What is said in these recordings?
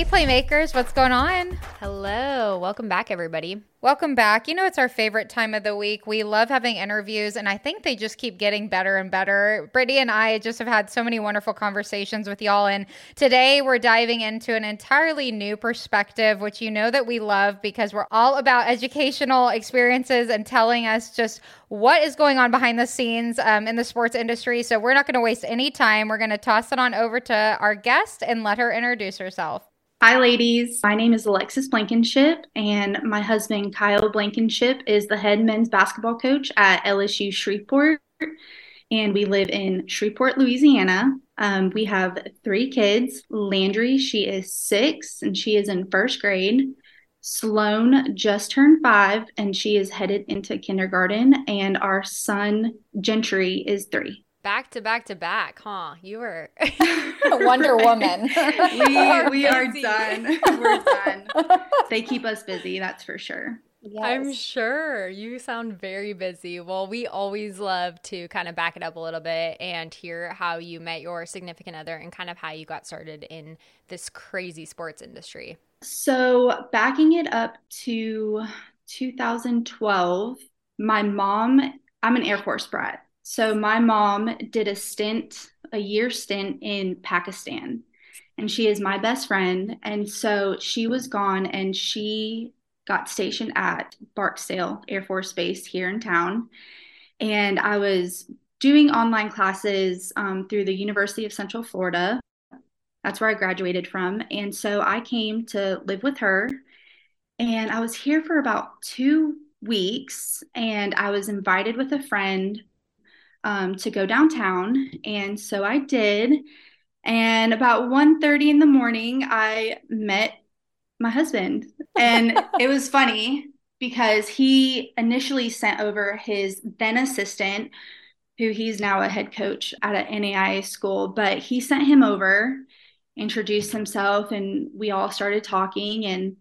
Hey, Playmakers, what's going on? Hello. Welcome back, everybody. Welcome back. You know, it's our favorite time of the week. We love having interviews, and I think they just keep getting better and better. Brittany and I just have had so many wonderful conversations with y'all, and today we're diving into an entirely new perspective, which you know that we love because we're all about educational experiences and telling us just what is going on behind the scenes um, in the sports industry. So we're not going to waste any time. We're going to toss it on over to our guest and let her introduce herself. Hi, ladies. My name is Alexis Blankenship, and my husband, Kyle Blankenship, is the head men's basketball coach at LSU Shreveport. And we live in Shreveport, Louisiana. Um, we have three kids. Landry, she is six, and she is in first grade. Sloan just turned five, and she is headed into kindergarten. And our son, Gentry, is three. Back to back to back, huh? You were Wonder Woman. we we are done. We're done. They keep us busy, that's for sure. Yes. I'm sure you sound very busy. Well, we always love to kind of back it up a little bit and hear how you met your significant other and kind of how you got started in this crazy sports industry. So, backing it up to 2012, my mom, I'm an Air Force brat. So my mom did a stint, a year stint in Pakistan, and she is my best friend. And so she was gone and she got stationed at Barksdale Air Force Base here in town. And I was doing online classes um, through the University of Central Florida. That's where I graduated from. And so I came to live with her. And I was here for about two weeks. And I was invited with a friend um, to go downtown. And so I did. And about 1.30 in the morning, I met my husband. And it was funny because he initially sent over his then assistant, who he's now a head coach at an NAIA school, but he sent him over, introduced himself, and we all started talking and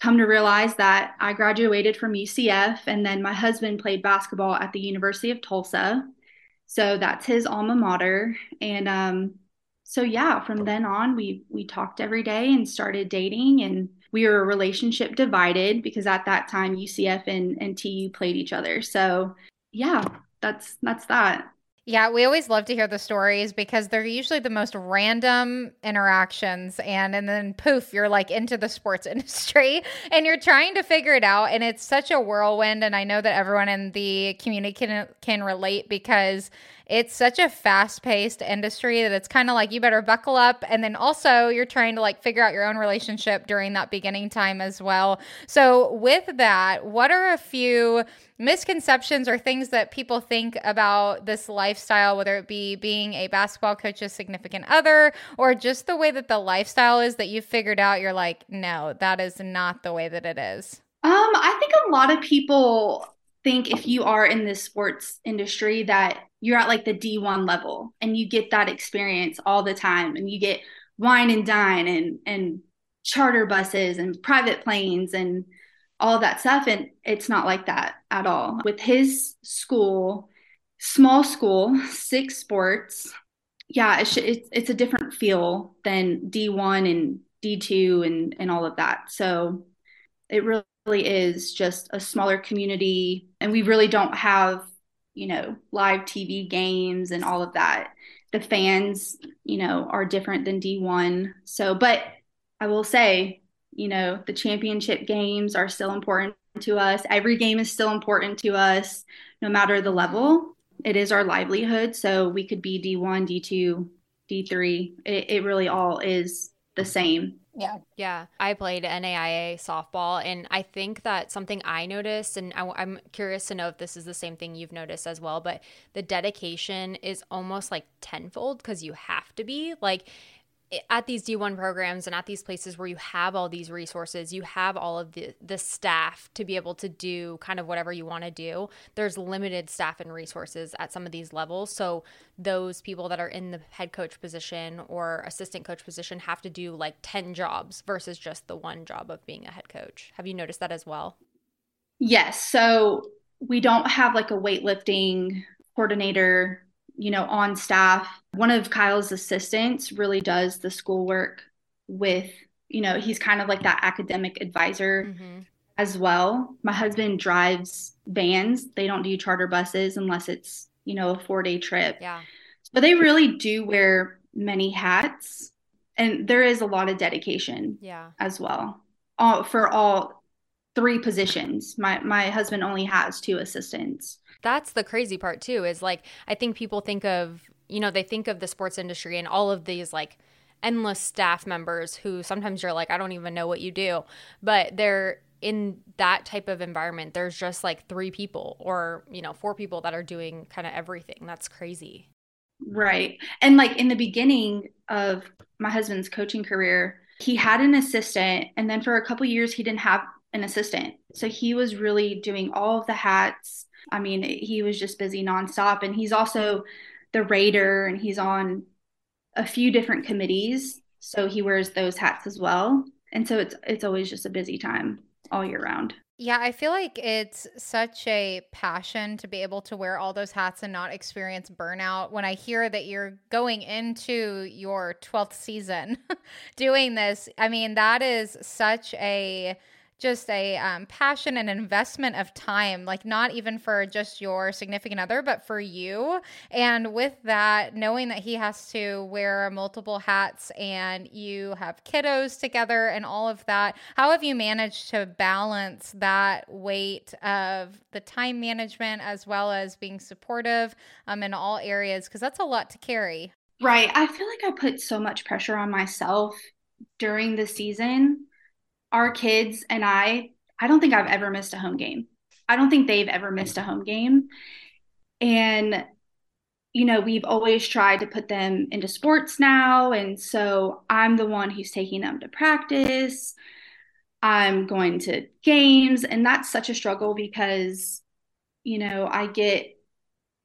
come to realize that I graduated from UCF and then my husband played basketball at the University of Tulsa. So that's his alma mater. And um, so yeah, from then on we we talked every day and started dating and we were a relationship divided because at that time UCF and, and TU played each other. So yeah, that's that's that. Yeah, we always love to hear the stories because they're usually the most random interactions and and then poof, you're like into the sports industry and you're trying to figure it out and it's such a whirlwind and I know that everyone in the community can can relate because it's such a fast-paced industry that it's kind of like you better buckle up and then also you're trying to like figure out your own relationship during that beginning time as well. So with that, what are a few misconceptions or things that people think about this lifestyle, whether it be being a basketball coach's significant other or just the way that the lifestyle is that you've figured out, you're like, no, that is not the way that it is? Um, I think a lot of people think if you are in the sports industry that you're at like the D1 level and you get that experience all the time and you get wine and dine and and charter buses and private planes and all that stuff and it's not like that at all. With his school small school six sports yeah it's, it's, it's a different feel than d1 and d2 and and all of that. So it really is just a smaller community and we really don't have you know, live TV games and all of that. The fans, you know, are different than D1. So, but I will say, you know, the championship games are still important to us. Every game is still important to us, no matter the level. It is our livelihood. So we could be D1, D2, D3. It, it really all is the same. Yeah. Yeah. I played NAIA softball, and I think that something I noticed, and I, am curious to know if this is the same thing you've noticed as well, but the dedication is almost like tenfold because you have to be. Like, at these D1 programs and at these places where you have all these resources, you have all of the the staff to be able to do kind of whatever you want to do. There's limited staff and resources at some of these levels. So those people that are in the head coach position or assistant coach position have to do like 10 jobs versus just the one job of being a head coach. Have you noticed that as well? Yes. So we don't have like a weightlifting coordinator you know, on staff. One of Kyle's assistants really does the schoolwork with, you know, he's kind of like that academic advisor mm-hmm. as well. My husband drives vans. They don't do charter buses unless it's, you know, a four day trip. Yeah. So they really do wear many hats. And there is a lot of dedication yeah. as well. All for all three positions. My my husband only has two assistants that's the crazy part too is like i think people think of you know they think of the sports industry and all of these like endless staff members who sometimes you're like i don't even know what you do. But they're in that type of environment there's just like three people or you know four people that are doing kind of everything. That's crazy. Right. And like in the beginning of my husband's coaching career he had an assistant and then for a couple years he didn't have an assistant. So he was really doing all of the hats I mean, he was just busy nonstop. And he's also the Raider and he's on a few different committees. So he wears those hats as well. And so it's it's always just a busy time all year round. Yeah, I feel like it's such a passion to be able to wear all those hats and not experience burnout. When I hear that you're going into your 12th season doing this, I mean, that is such a just a um, passion and investment of time, like not even for just your significant other, but for you. And with that, knowing that he has to wear multiple hats and you have kiddos together and all of that, how have you managed to balance that weight of the time management as well as being supportive um, in all areas? Because that's a lot to carry. Right. I feel like I put so much pressure on myself during the season our kids and I, I don't think I've ever missed a home game. I don't think they've ever missed a home game. And, you know, we've always tried to put them into sports now. And so I'm the one who's taking them to practice. I'm going to games. And that's such a struggle because, you know, I get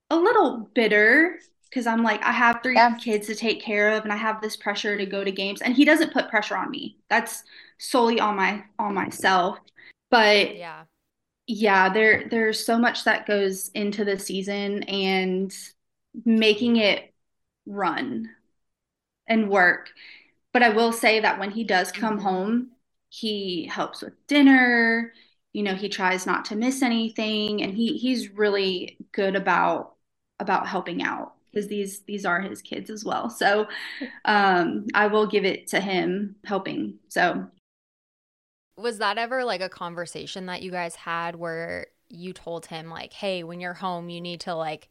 a little bitter because I'm like, I have three yeah. kids to take care of and I have this pressure to go to games. And he doesn't put pressure on me. That's solely on my on myself. But yeah. Yeah, there there's so much that goes into the season and making it run and work. But I will say that when he does come mm-hmm. home, he helps with dinner. You know, he tries not to miss anything and he he's really good about about helping out because these these are his kids as well. So um I will give it to him helping. So was that ever like a conversation that you guys had where you told him like, "Hey, when you're home, you need to like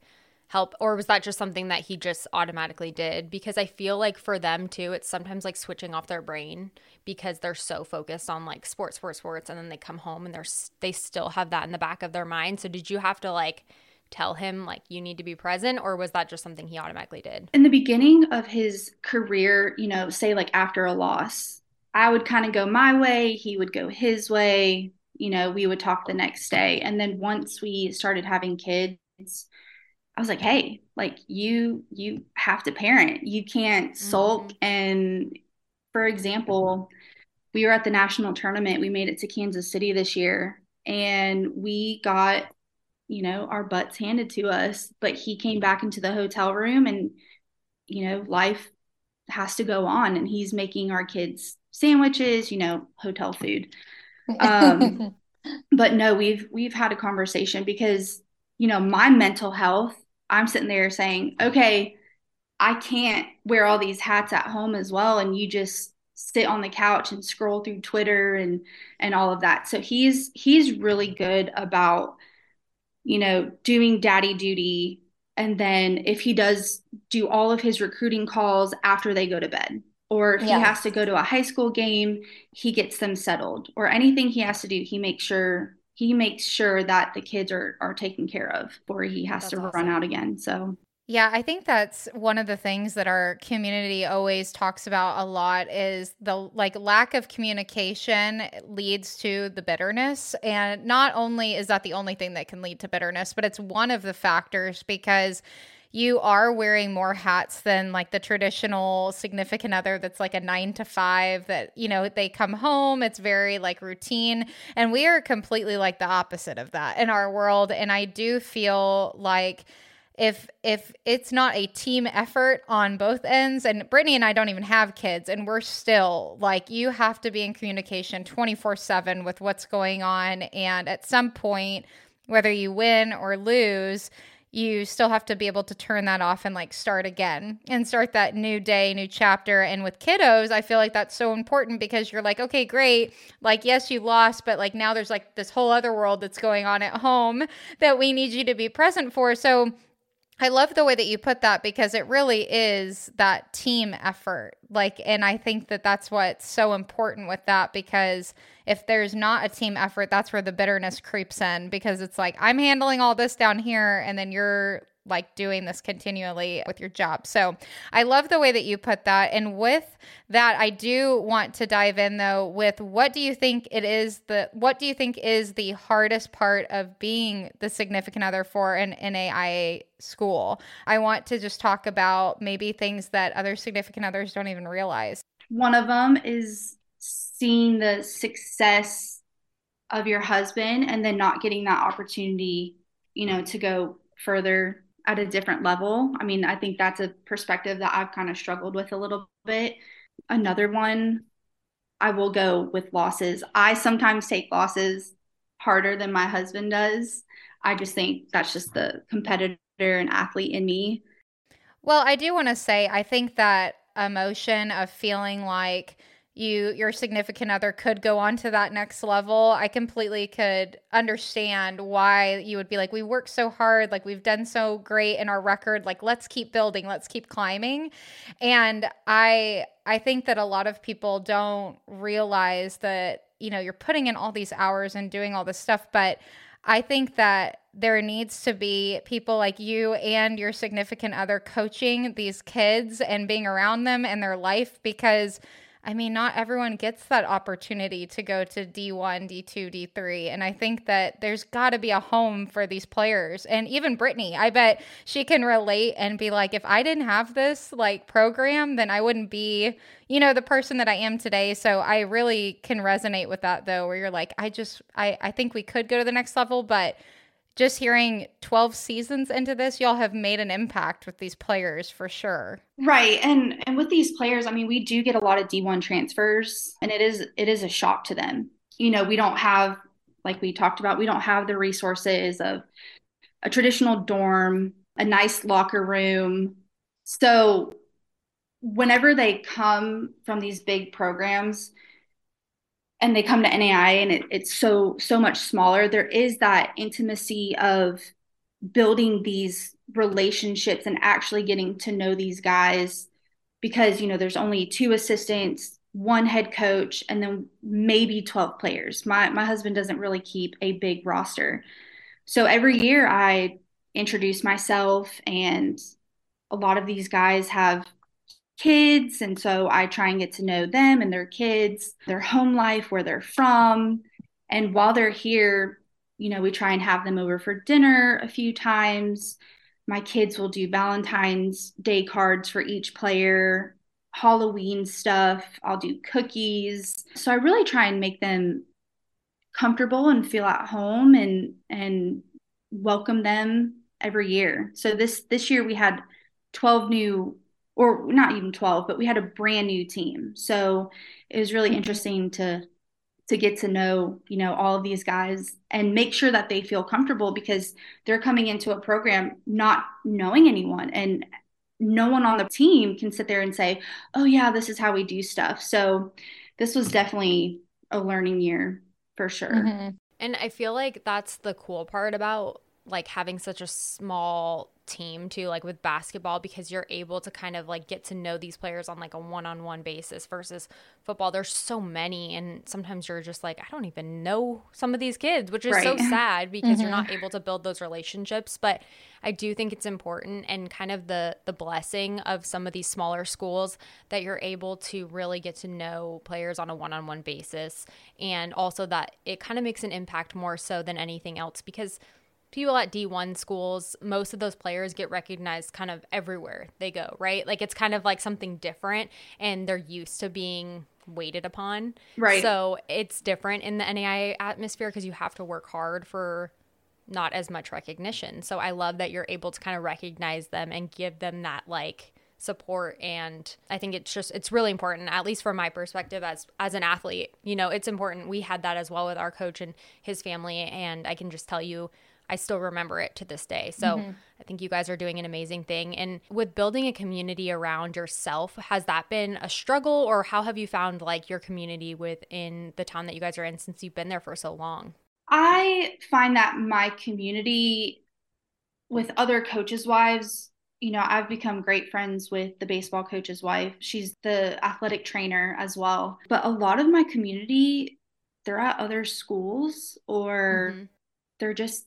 help or was that just something that he just automatically did? Because i feel like for them too it's sometimes like switching off their brain because they're so focused on like sports sports sports and then they come home and they're they still have that in the back of their mind. So did you have to like tell him like you need to be present or was that just something he automatically did? In the beginning of his career you know say like after a loss I would kind of go my way, he would go his way. You know, we would talk the next day. And then once we started having kids, I was like, "Hey, like you you have to parent. You can't mm-hmm. sulk." And for example, we were at the national tournament. We made it to Kansas City this year and we got you know, our butts handed to us, but he came back into the hotel room and you know, life has to go on and he's making our kids sandwiches, you know, hotel food. Um, but no, we've we've had a conversation because you know my mental health. I'm sitting there saying, okay, I can't wear all these hats at home as well, and you just sit on the couch and scroll through Twitter and and all of that. So he's he's really good about you know doing daddy duty and then if he does do all of his recruiting calls after they go to bed or if yeah. he has to go to a high school game, he gets them settled. Or anything he has to do, he makes sure he makes sure that the kids are are taken care of before he has That's to awesome. run out again. So Yeah, I think that's one of the things that our community always talks about a lot is the like lack of communication leads to the bitterness and not only is that the only thing that can lead to bitterness, but it's one of the factors because you are wearing more hats than like the traditional significant other that's like a 9 to 5 that you know they come home it's very like routine. And we are completely like the opposite of that in our world. And I do feel like if if it's not a team effort on both ends and brittany and i don't even have kids and we're still like you have to be in communication 24-7 with what's going on. And at some point whether you win or lose you still have to be able to turn that off and like start again and start that new day, new chapter. And with kiddos, I feel like that's so important because you're like, okay, great. Like, yes, you lost, but like now there's like this whole other world that's going on at home that we need you to be present for. So I love the way that you put that because it really is that team effort. Like, and I think that that's what's so important with that because if there's not a team effort, that's where the bitterness creeps in because it's like, I'm handling all this down here and then you're like doing this continually with your job. So I love the way that you put that. And with that, I do want to dive in though with what do you think it is the what do you think is the hardest part of being the significant other for an NAIA school? I want to just talk about maybe things that other significant others don't even realize. One of them is seeing the success of your husband and then not getting that opportunity, you know, to go further at a different level. I mean, I think that's a perspective that I've kind of struggled with a little bit. Another one, I will go with losses. I sometimes take losses harder than my husband does. I just think that's just the competitor and athlete in me. Well, I do want to say, I think that emotion of feeling like, you your significant other could go on to that next level. I completely could understand why you would be like we worked so hard like we've done so great in our record like let's keep building let's keep climbing. And i i think that a lot of people don't realize that you know you're putting in all these hours and doing all this stuff but i think that there needs to be people like you and your significant other coaching these kids and being around them in their life because I mean, not everyone gets that opportunity to go to D1, D2, D3. And I think that there's got to be a home for these players. And even Brittany, I bet she can relate and be like, if I didn't have this like program, then I wouldn't be, you know, the person that I am today. So I really can resonate with that though, where you're like, I just, I, I think we could go to the next level, but just hearing 12 seasons into this y'all have made an impact with these players for sure. Right and and with these players i mean we do get a lot of d1 transfers and it is it is a shock to them. You know we don't have like we talked about we don't have the resources of a traditional dorm a nice locker room. So whenever they come from these big programs and they come to NAI and it, it's so so much smaller. There is that intimacy of building these relationships and actually getting to know these guys because you know there's only two assistants one head coach and then maybe 12 players. My my husband doesn't really keep a big roster. So every year i introduce myself and a lot of these guys have kids. And so I try and get to know them and their kids, their home life, where they're from. And while they're here, you know, we try and have them over for dinner a few times. My kids will do Valentine's Day cards for each player, Halloween stuff. I'll do cookies. So I really try and make them comfortable and feel at home and and welcome them every year. So this this year we had 12 new or not even 12 but we had a brand new team. So it was really interesting to to get to know you know all of these guys and make sure that they feel comfortable because they're coming into a program not knowing anyone. And no one on the team can sit there and say oh yeah this is how we do stuff. So this was definitely a learning year for sure. Mm-hmm. and i feel like that's the cool part about like having such a small team too like with basketball because you're able to kind of like get to know these players on like a one-on-one basis versus football there's so many and sometimes you're just like I don't even know some of these kids which is right. so sad because mm-hmm. you're not able to build those relationships but I do think it's important and kind of the the blessing of some of these smaller schools that you're able to really get to know players on a one-on-one basis and also that it kind of makes an impact more so than anything else because people at D1 schools, most of those players get recognized kind of everywhere they go, right? Like it's kind of like something different and they're used to being waited upon. Right. So it's different in the NAI atmosphere because you have to work hard for not as much recognition. So I love that you're able to kind of recognize them and give them that like support and I think it's just it's really important at least from my perspective as as an athlete. You know, it's important. We had that as well with our coach and his family and I can just tell you I still remember it to this day. So mm-hmm. I think you guys are doing an amazing thing. And with building a community around yourself, has that been a struggle or how have you found like your community within the town that you guys are in since you've been there for so long? I find that my community with other coaches' wives, you know, I've become great friends with the baseball coach's wife. She's the athletic trainer as well. But a lot of my community, they're at other schools or mm-hmm. they're just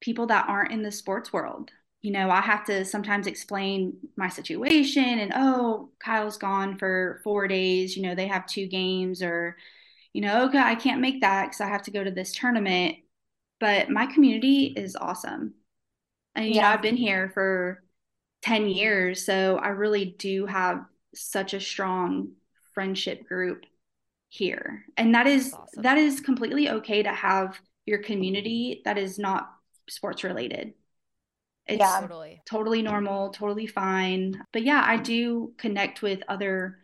people that aren't in the sports world. You know, I have to sometimes explain my situation and, oh, Kyle's gone for four days. You know, they have two games, or, you know, okay, I can't make that because I have to go to this tournament. But my community is awesome. And, you yeah. know, I've been here for 10 years. So I really do have such a strong friendship group here. And that is awesome. that is completely okay to have your community that is not sports related. It's yeah. totally. totally normal, totally fine. But yeah, I do connect with other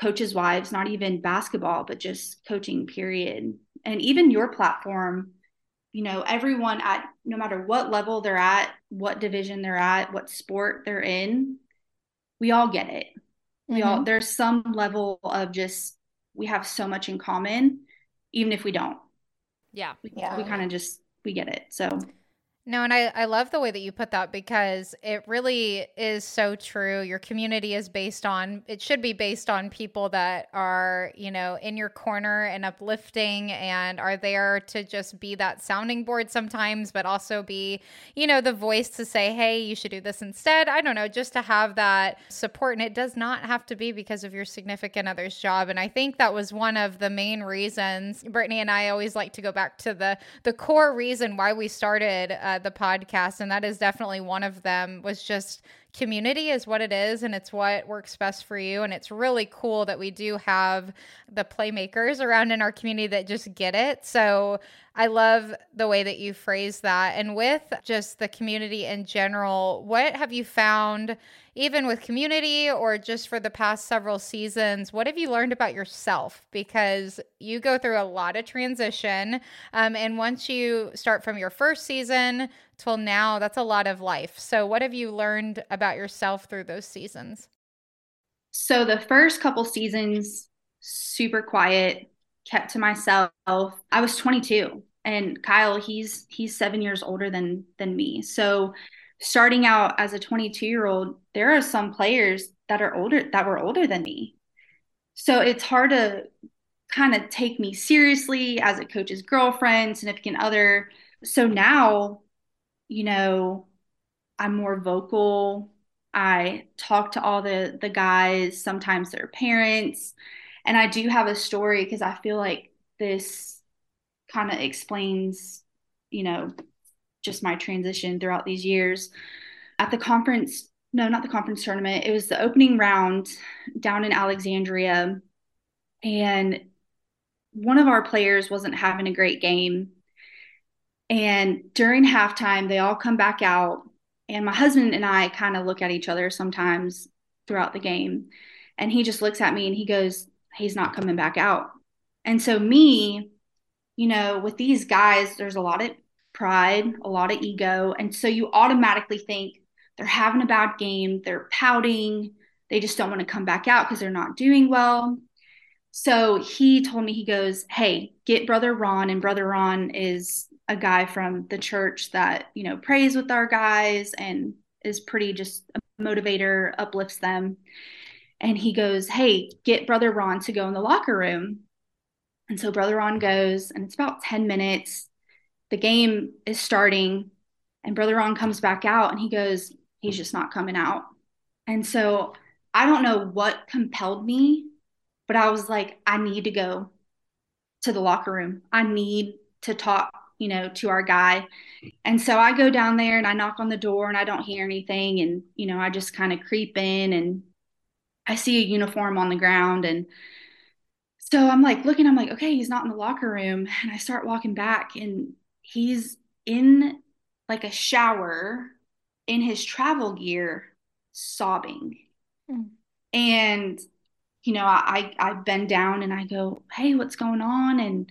coaches' wives, not even basketball, but just coaching, period. And even your platform, you know, everyone at no matter what level they're at, what division they're at, what sport they're in, we all get it. We mm-hmm. all there's some level of just we have so much in common, even if we don't. Yeah. We, yeah. we kind of just we get it. So no, and I, I love the way that you put that because it really is so true. Your community is based on, it should be based on people that are, you know, in your corner and uplifting and are there to just be that sounding board sometimes, but also be, you know, the voice to say, hey, you should do this instead. I don't know, just to have that support. And it does not have to be because of your significant other's job. And I think that was one of the main reasons Brittany and I always like to go back to the, the core reason why we started. Uh, the podcast, and that is definitely one of them. Was just community is what it is, and it's what works best for you. And it's really cool that we do have the playmakers around in our community that just get it. So I love the way that you phrase that. And with just the community in general, what have you found, even with community or just for the past several seasons? What have you learned about yourself? Because you go through a lot of transition. Um, and once you start from your first season till now, that's a lot of life. So, what have you learned about yourself through those seasons? So, the first couple seasons, super quiet, kept to myself. I was 22 and Kyle he's he's 7 years older than than me. So starting out as a 22 year old, there are some players that are older that were older than me. So it's hard to kind of take me seriously as a coach's girlfriend, significant other. So now, you know, I'm more vocal. I talk to all the the guys, sometimes their parents. And I do have a story because I feel like this kind of explains, you know, just my transition throughout these years. At the conference, no, not the conference tournament, it was the opening round down in Alexandria. And one of our players wasn't having a great game. And during halftime, they all come back out. And my husband and I kind of look at each other sometimes throughout the game. And he just looks at me and he goes, he's not coming back out. And so, me, you know, with these guys, there's a lot of pride, a lot of ego. And so you automatically think they're having a bad game, they're pouting, they just don't want to come back out because they're not doing well. So he told me, he goes, Hey, get brother Ron. And brother Ron is a guy from the church that, you know, prays with our guys and is pretty just a motivator, uplifts them. And he goes, Hey, get Brother Ron to go in the locker room. And so Brother Ron goes, and it's about 10 minutes. The game is starting, and Brother Ron comes back out and he goes, He's just not coming out. And so I don't know what compelled me, but I was like, I need to go to the locker room. I need to talk, you know, to our guy. And so I go down there and I knock on the door and I don't hear anything. And, you know, I just kind of creep in and I see a uniform on the ground. And so I'm like looking, I'm like, okay, he's not in the locker room. And I start walking back and he's in like a shower in his travel gear sobbing. Mm. And you know, I I bend down and I go, "Hey, what's going on?" And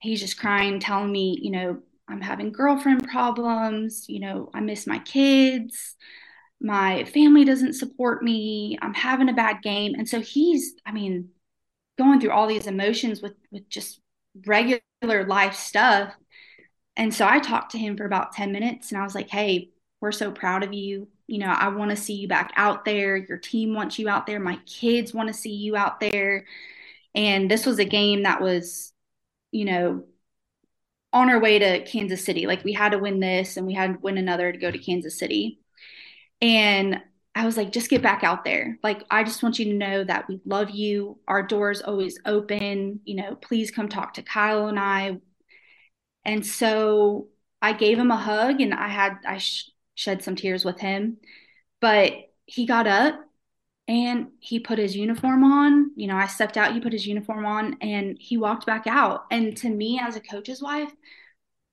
he's just crying, telling me, you know, I'm having girlfriend problems, you know, I miss my kids. My family doesn't support me. I'm having a bad game. And so he's, I mean, going through all these emotions with with just regular life stuff. And so I talked to him for about 10 minutes and I was like, "Hey, we're so proud of you you know, I want to see you back out there. Your team wants you out there. My kids want to see you out there. And this was a game that was, you know, on our way to Kansas City. Like we had to win this and we had to win another to go to Kansas City. And I was like, just get back out there. Like, I just want you to know that we love you. Our door's always open. You know, please come talk to Kyle and I. And so I gave him a hug and I had, I sh- shed some tears with him. But he got up and he put his uniform on. You know, I stepped out, he put his uniform on and he walked back out. And to me as a coach's wife,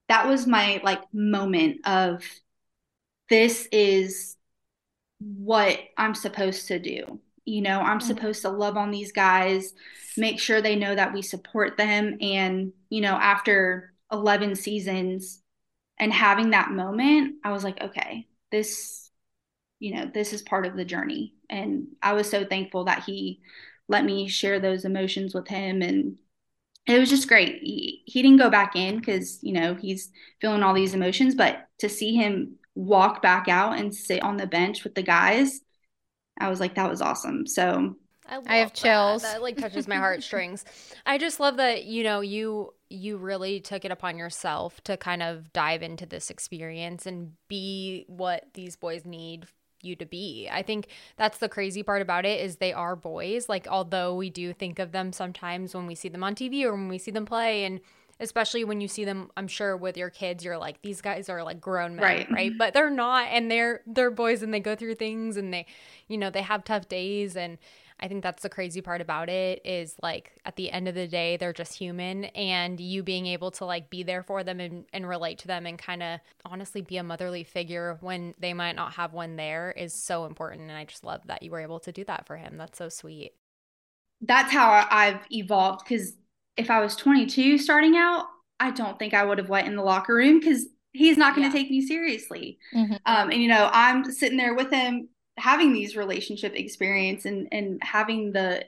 that was my like moment of this is what I'm supposed to do. You know, I'm mm-hmm. supposed to love on these guys, make sure they know that we support them. And, you know, after 11 seasons, and having that moment i was like okay this you know this is part of the journey and i was so thankful that he let me share those emotions with him and it was just great he, he didn't go back in because you know he's feeling all these emotions but to see him walk back out and sit on the bench with the guys i was like that was awesome so I, I have chills. That. that like touches my heartstrings. I just love that you know you you really took it upon yourself to kind of dive into this experience and be what these boys need you to be. I think that's the crazy part about it is they are boys. Like although we do think of them sometimes when we see them on TV or when we see them play and especially when you see them I'm sure with your kids you're like these guys are like grown men, right? right? But they're not and they're they're boys and they go through things and they you know, they have tough days and I think that's the crazy part about it is like at the end of the day, they're just human and you being able to like be there for them and, and relate to them and kind of honestly be a motherly figure when they might not have one there is so important. And I just love that you were able to do that for him. That's so sweet. That's how I've evolved because if I was 22 starting out, I don't think I would have went in the locker room because he's not going to yeah. take me seriously. Mm-hmm. Um, and you know, I'm sitting there with him having these relationship experience and and having the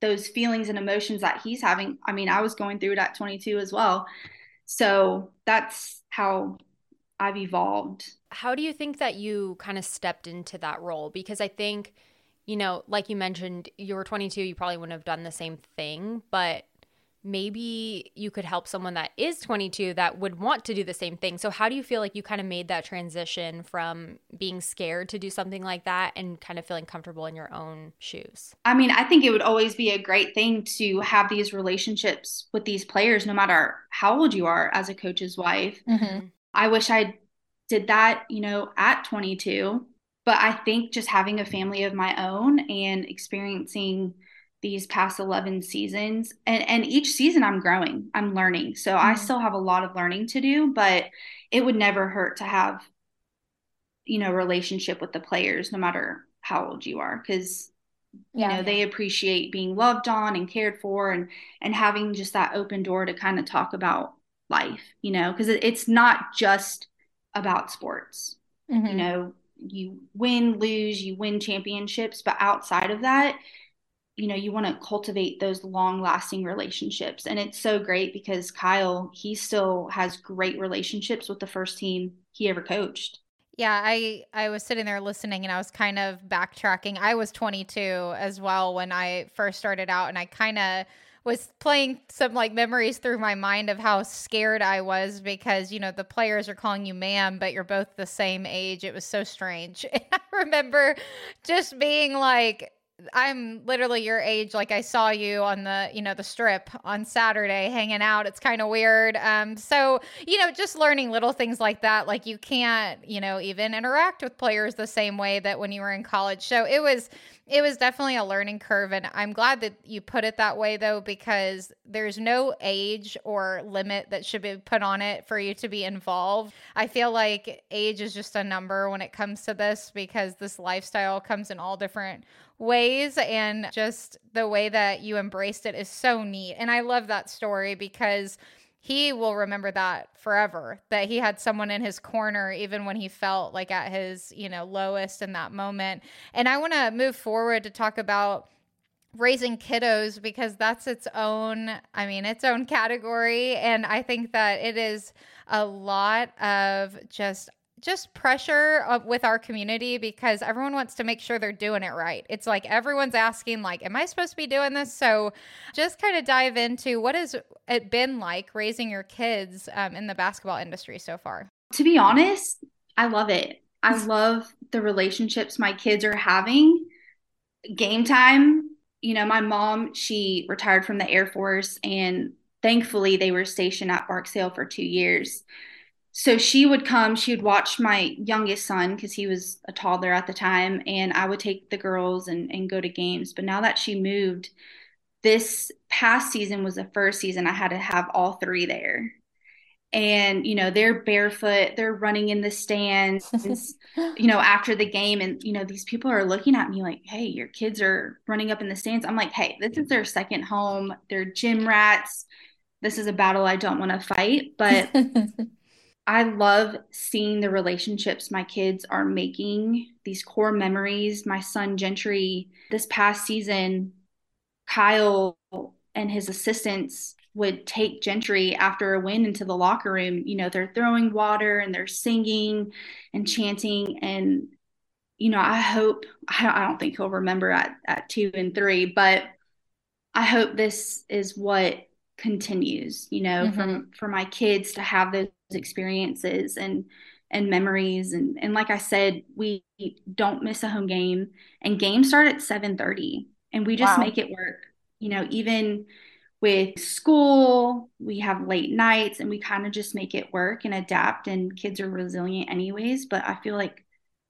those feelings and emotions that he's having i mean i was going through it at 22 as well so that's how i've evolved how do you think that you kind of stepped into that role because i think you know like you mentioned you were 22 you probably wouldn't have done the same thing but maybe you could help someone that is 22 that would want to do the same thing. So, how do you feel like you kind of made that transition from being scared to do something like that and kind of feeling comfortable in your own shoes? I mean, I think it would always be a great thing to have these relationships with these players, no matter how old you are as a coach's wife. Mm-hmm. I wish I did that, you know, at 22. But I think just having a family of my own and experiencing these past 11 seasons and and each season I'm growing I'm learning so mm-hmm. I still have a lot of learning to do but it would never hurt to have you know relationship with the players no matter how old you are cuz you know yeah. they appreciate being loved on and cared for and and having just that open door to kind of talk about life you know cuz it, it's not just about sports mm-hmm. you know you win lose you win championships but outside of that you know, you want to cultivate those long lasting relationships. And it's so great because Kyle, he still has great relationships with the first team he ever coached. Yeah, I I was sitting there listening and I was kind of backtracking. I was 22 as well when I first started out and I kind of was playing some like memories through my mind of how scared I was because you know the players are calling you ma'am but you're both the same age. It was so strange. And I remember just being like I'm literally your age. Like I saw you on the, you know, the strip on Saturday hanging out. It's kind of weird. Um, so you know, just learning little things like that. Like you can't, you know, even interact with players the same way that when you were in college. So it was it was definitely a learning curve and i'm glad that you put it that way though because there's no age or limit that should be put on it for you to be involved. I feel like age is just a number when it comes to this because this lifestyle comes in all different ways and just the way that you embraced it is so neat and i love that story because he will remember that forever that he had someone in his corner even when he felt like at his you know lowest in that moment. And i want to move forward to talk about raising kiddos because that's its own i mean its own category. And i think that it is a lot of just just pressure with our community because everyone wants to make sure they're doing it right. It's like everyone's asking like am I supposed to be doing this? So just kind of dive into what has it been like raising your kids um, in the basketball industry so far? To be honest, I love it. I love the relationships my kids are having. Game time, you know, my mom, she retired from the Air Force and thankfully they were stationed at Barksdale for 2 years so she would come she would watch my youngest son because he was a toddler at the time and i would take the girls and, and go to games. But now that she moved this past season was the first season i had to have all three there. And you know they're barefoot they're running in the stands you know after the game and you know these people are looking at me like hey your kids are running up in the stands. I'm like hey this is their second home they're gym rats. This is a battle i don't want to fight but I love seeing the relationships my kids are making, these core memories. My son Gentry, this past season, Kyle and his assistants would take Gentry after a win into the locker room. You know, they're throwing water and they're singing and chanting. And, you know, I hope, I don't think he'll remember at, at two and three, but I hope this is what continues, you know, mm-hmm. from for my kids to have those experiences and and memories and and like I said, we don't miss a home game and games start at 7:30 and we just wow. make it work. You know, even with school, we have late nights and we kind of just make it work and adapt and kids are resilient anyways, but I feel like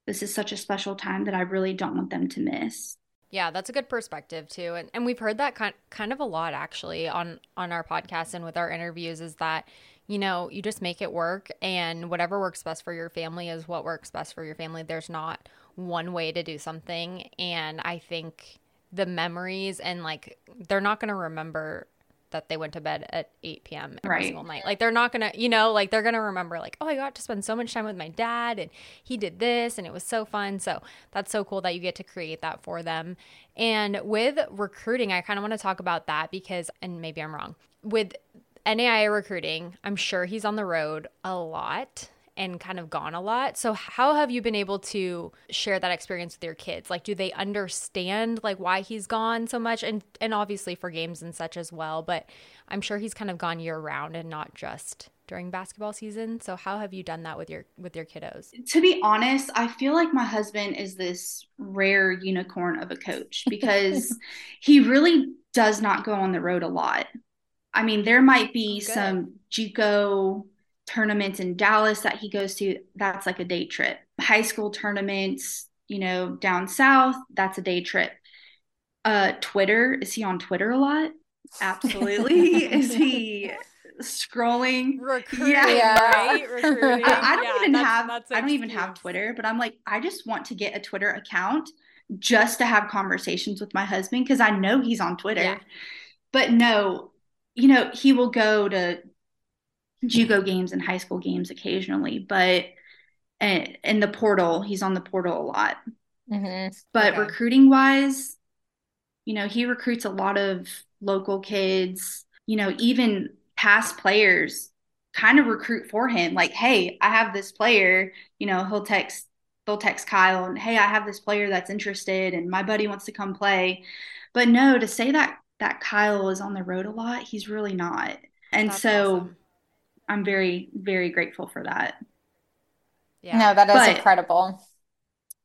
this is such a special time that I really don't want them to miss. Yeah, that's a good perspective too. And and we've heard that kind kind of a lot actually on on our podcast and with our interviews is that you know, you just make it work and whatever works best for your family is what works best for your family. There's not one way to do something and I think the memories and like they're not going to remember that they went to bed at 8 p.m. every right. single night. Like they're not gonna, you know, like they're gonna remember like, oh, I got to spend so much time with my dad and he did this and it was so fun. So that's so cool that you get to create that for them. And with recruiting, I kind of want to talk about that because, and maybe I'm wrong, with NAIA recruiting, I'm sure he's on the road a lot and kind of gone a lot. So how have you been able to share that experience with your kids? Like do they understand like why he's gone so much and and obviously for games and such as well, but I'm sure he's kind of gone year round and not just during basketball season. So how have you done that with your with your kiddos? To be honest, I feel like my husband is this rare unicorn of a coach because he really does not go on the road a lot. I mean, there might be oh, some JUCO tournaments in Dallas that he goes to, that's like a day trip. High school tournaments, you know, down south, that's a day trip. Uh, Twitter, is he on Twitter a lot? Absolutely. is he scrolling? Recruiting, yeah. right? Recruiting. I, I don't yeah, even that's, have that's I don't even have Twitter, but I'm like, I just want to get a Twitter account just to have conversations with my husband because I know he's on Twitter. Yeah. But no, you know, he will go to JUCO games and high school games occasionally, but in the portal, he's on the portal a lot. Mm-hmm. But okay. recruiting wise, you know, he recruits a lot of local kids, you know, even past players kind of recruit for him. Like, hey, I have this player, you know, he'll text, they'll text Kyle and, hey, I have this player that's interested and my buddy wants to come play. But no, to say that that Kyle is on the road a lot, he's really not. And that's so awesome. I'm very, very grateful for that. Yeah. No, that is but, incredible.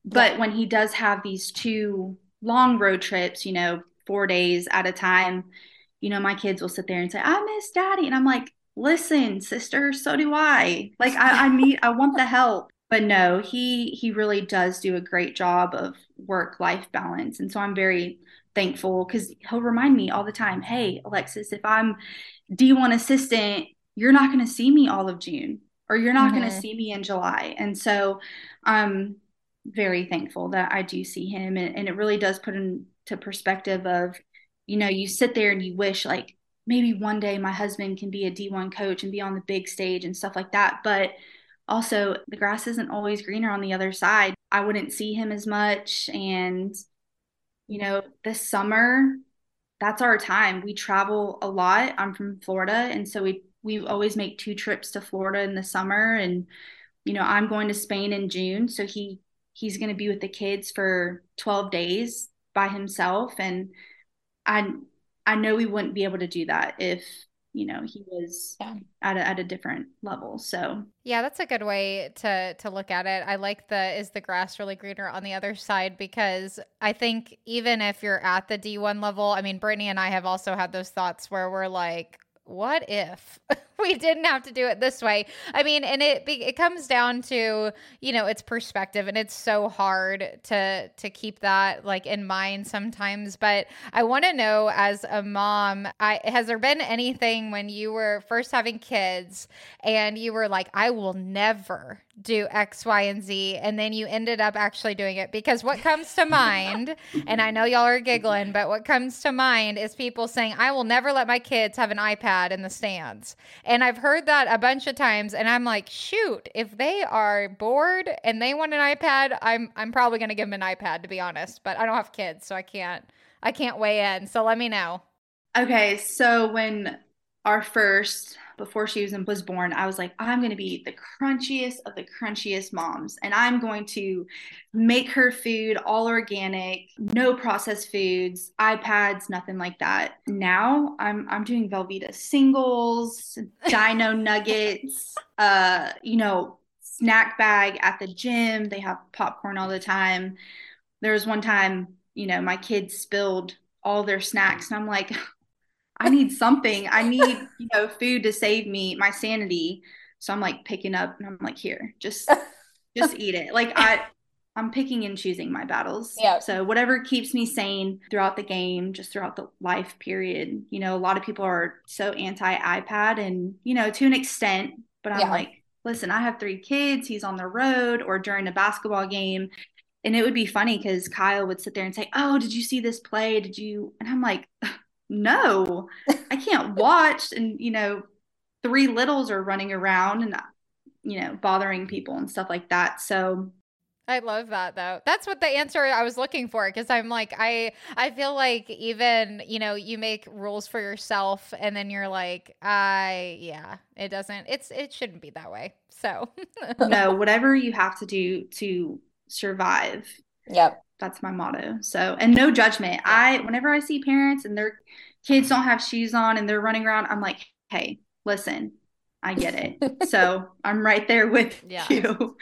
But yeah. when he does have these two long road trips, you know, four days at a time, you know, my kids will sit there and say, I miss daddy. And I'm like, listen, sister, so do I. Like I, I need I want the help. But no, he he really does do a great job of work life balance. And so I'm very thankful because he'll remind me all the time, hey, Alexis, if I'm D1 assistant, you're not going to see me all of June or you're not mm-hmm. going to see me in July. And so I'm very thankful that I do see him. And, and it really does put into perspective of, you know, you sit there and you wish like maybe one day my husband can be a D1 coach and be on the big stage and stuff like that. But also, the grass isn't always greener on the other side. I wouldn't see him as much. And, you know, this summer, that's our time. We travel a lot. I'm from Florida. And so we we always make two trips to Florida in the summer and you know, I'm going to Spain in June, so he he's going to be with the kids for 12 days by himself and I I know we wouldn't be able to do that if you know he was yeah. at a, at a different level so. Yeah that's a good way to to look at it. I like the is the grass really greener on the other side? Because i think even if you're at the d1 level i mean brittany and i have also had those thoughts where we're like what if we didn't have to do it this way? I mean, and it it comes down to, you know, it's perspective and it's so hard to to keep that like in mind sometimes, but I want to know as a mom, I has there been anything when you were first having kids and you were like I will never do X, Y, and Z, and then you ended up actually doing it. Because what comes to mind, and I know y'all are giggling, but what comes to mind is people saying, I will never let my kids have an iPad in the stands. And I've heard that a bunch of times, and I'm like, shoot, if they are bored and they want an iPad, I'm I'm probably gonna give them an iPad to be honest. But I don't have kids, so I can't I can't weigh in. So let me know. Okay, so when our first before she was, was born, I was like, I'm going to be the crunchiest of the crunchiest moms. And I'm going to make her food all organic, no processed foods, iPads, nothing like that. Now I'm, I'm doing Velveeta singles, dino nuggets, uh, you know, snack bag at the gym. They have popcorn all the time. There was one time, you know, my kids spilled all their snacks and I'm like, I need something. I need, you know, food to save me my sanity. So I'm like picking up and I'm like, here, just just eat it. Like I I'm picking and choosing my battles. Yeah. So whatever keeps me sane throughout the game, just throughout the life period. You know, a lot of people are so anti iPad and, you know, to an extent, but I'm yeah. like, listen, I have three kids, he's on the road or during a basketball game. And it would be funny because Kyle would sit there and say, Oh, did you see this play? Did you? And I'm like, no, I can't watch. And, you know, three littles are running around and, you know, bothering people and stuff like that. So, I love that though. That's what the answer I was looking for because I'm like I I feel like even, you know, you make rules for yourself and then you're like, I yeah, it doesn't it's it shouldn't be that way. So No, whatever you have to do to survive. Yep that's my motto. So, and no judgment. I, whenever I see parents and their kids don't have shoes on and they're running around, I'm like, hey, listen, I get it. so I'm right there with yeah. you.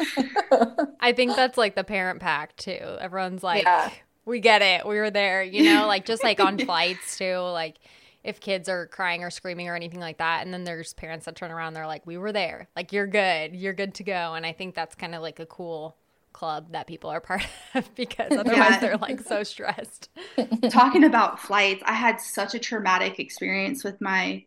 I think that's like the parent pack too. Everyone's like, yeah. we get it. We were there, you know, like just like on flights too. Like if kids are crying or screaming or anything like that. And then there's parents that turn around, they're like, we were there. Like, you're good. You're good to go. And I think that's kind of like a cool club that people are part of because otherwise yeah. they're like so stressed. Talking about flights, I had such a traumatic experience with my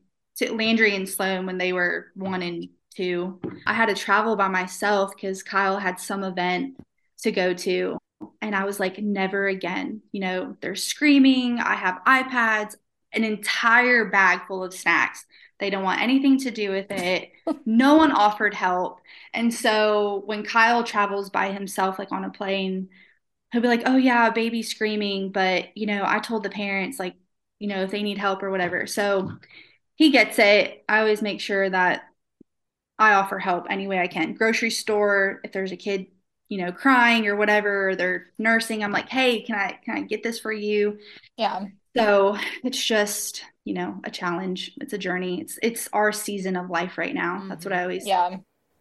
Landry and Sloan when they were one and two. I had to travel by myself because Kyle had some event to go to. And I was like, never again. You know, they're screaming. I have iPads, an entire bag full of snacks. They don't want anything to do with it. no one offered help. And so when Kyle travels by himself, like on a plane, he'll be like, "Oh yeah, baby screaming," but you know, I told the parents like, you know, if they need help or whatever. So he gets it. I always make sure that I offer help any way I can. Grocery store, if there's a kid, you know, crying or whatever, or they're nursing, I'm like, "Hey, can I can I get this for you?" Yeah. So it's just, you know, a challenge. It's a journey. It's it's our season of life right now. Mm-hmm. That's what I always Yeah.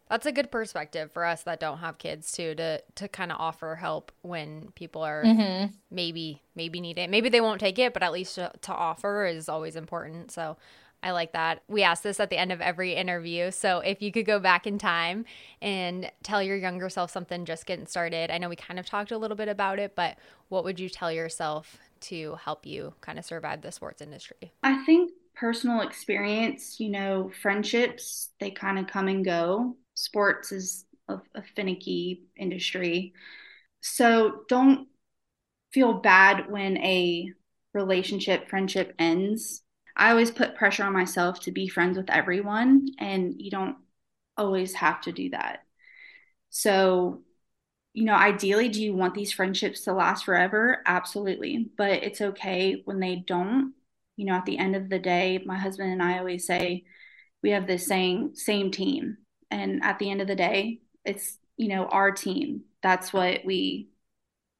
That's a good perspective for us that don't have kids too to to kind of offer help when people are mm-hmm. maybe maybe need it. Maybe they won't take it, but at least to, to offer is always important. So I like that. We ask this at the end of every interview. So if you could go back in time and tell your younger self something just getting started, I know we kind of talked a little bit about it, but what would you tell yourself to help you kind of survive the sports industry? I think personal experience, you know, friendships, they kind of come and go. Sports is a, a finicky industry. So don't feel bad when a relationship, friendship ends. I always put pressure on myself to be friends with everyone, and you don't always have to do that. So you know, ideally, do you want these friendships to last forever? Absolutely. But it's okay when they don't. You know, at the end of the day, my husband and I always say we have this saying, same team. And at the end of the day, it's, you know, our team. That's what we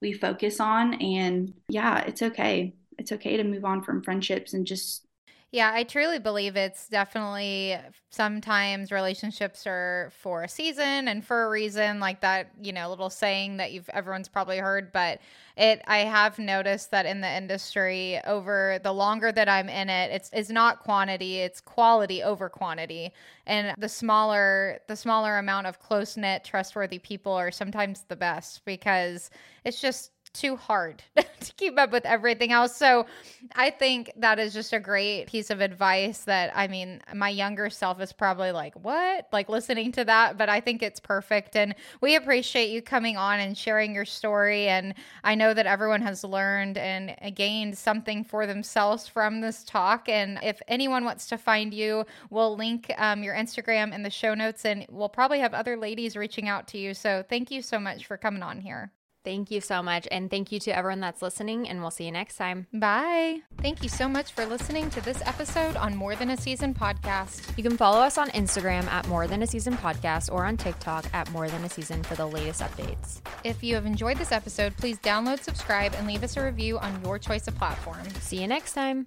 we focus on and yeah, it's okay. It's okay to move on from friendships and just yeah, I truly believe it's definitely sometimes relationships are for a season and for a reason, like that, you know, little saying that you've everyone's probably heard. But it, I have noticed that in the industry, over the longer that I'm in it, it's it's not quantity, it's quality over quantity. And the smaller the smaller amount of close knit, trustworthy people are sometimes the best because it's just too hard to keep up with everything else. So I think that is just a great piece of advice that I mean, my younger self is probably like, what? Like listening to that, but I think it's perfect. And we appreciate you coming on and sharing your story. And I know that everyone has learned and gained something for themselves from this talk. And if anyone wants to find you, we'll link um, your Instagram in the show notes and we'll probably have other ladies reaching out to you. So thank you so much for coming on here. Thank you so much. And thank you to everyone that's listening, and we'll see you next time. Bye. Thank you so much for listening to this episode on More Than a Season podcast. You can follow us on Instagram at More Than a Season podcast or on TikTok at More Than a Season for the latest updates. If you have enjoyed this episode, please download, subscribe, and leave us a review on your choice of platform. See you next time.